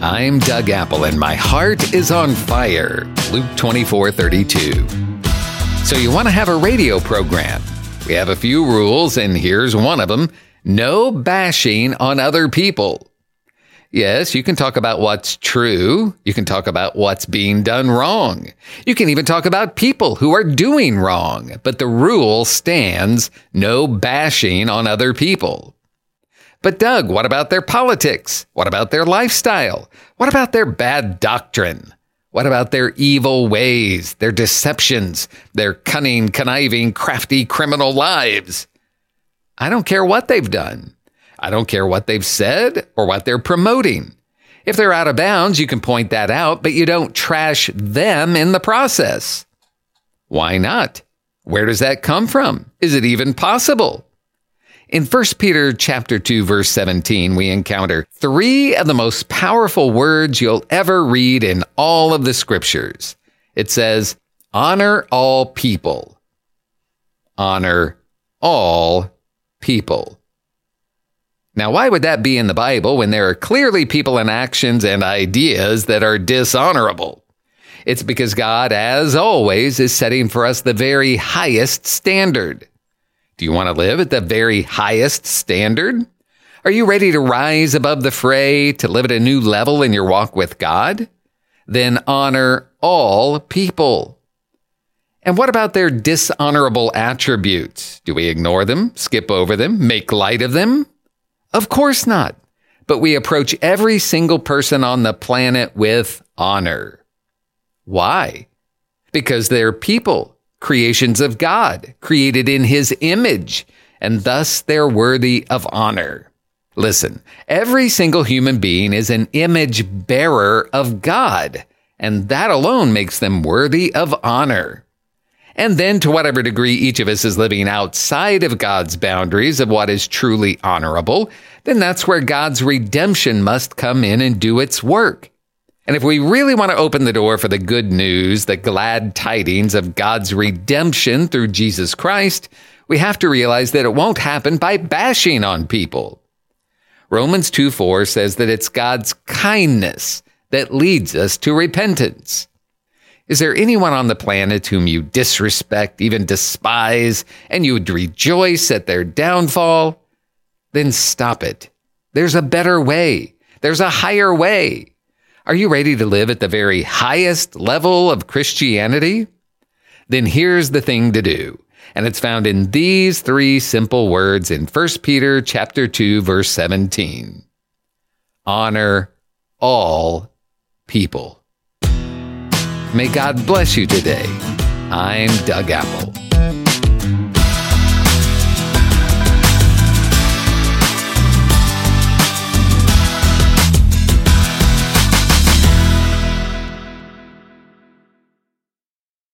I'm Doug Apple and my heart is on fire. Luke 24 32. So, you want to have a radio program? We have a few rules, and here's one of them no bashing on other people. Yes, you can talk about what's true. You can talk about what's being done wrong. You can even talk about people who are doing wrong. But the rule stands no bashing on other people. But Doug, what about their politics? What about their lifestyle? What about their bad doctrine? What about their evil ways, their deceptions, their cunning, conniving, crafty criminal lives? I don't care what they've done. I don't care what they've said or what they're promoting. If they're out of bounds, you can point that out, but you don't trash them in the process. Why not? Where does that come from? Is it even possible? In 1 Peter chapter 2 verse 17, we encounter three of the most powerful words you'll ever read in all of the scriptures. It says, honor all people. Honor all people. Now, why would that be in the Bible when there are clearly people and actions and ideas that are dishonorable? It's because God, as always, is setting for us the very highest standard. Do you want to live at the very highest standard? Are you ready to rise above the fray, to live at a new level in your walk with God? Then honor all people. And what about their dishonorable attributes? Do we ignore them, skip over them, make light of them? Of course not. But we approach every single person on the planet with honor. Why? Because they're people, creations of God, created in his image, and thus they're worthy of honor. Listen, every single human being is an image bearer of God, and that alone makes them worthy of honor. And then, to whatever degree each of us is living outside of God's boundaries of what is truly honorable, then that's where God's redemption must come in and do its work. And if we really want to open the door for the good news, the glad tidings of God's redemption through Jesus Christ, we have to realize that it won't happen by bashing on people. Romans 2 4 says that it's God's kindness that leads us to repentance. Is there anyone on the planet whom you disrespect, even despise, and you would rejoice at their downfall? Then stop it. There's a better way. There's a higher way. Are you ready to live at the very highest level of Christianity? Then here's the thing to do. And it's found in these three simple words in 1 Peter chapter 2 verse 17. Honor all people. May God bless you today. I'm Doug Apple.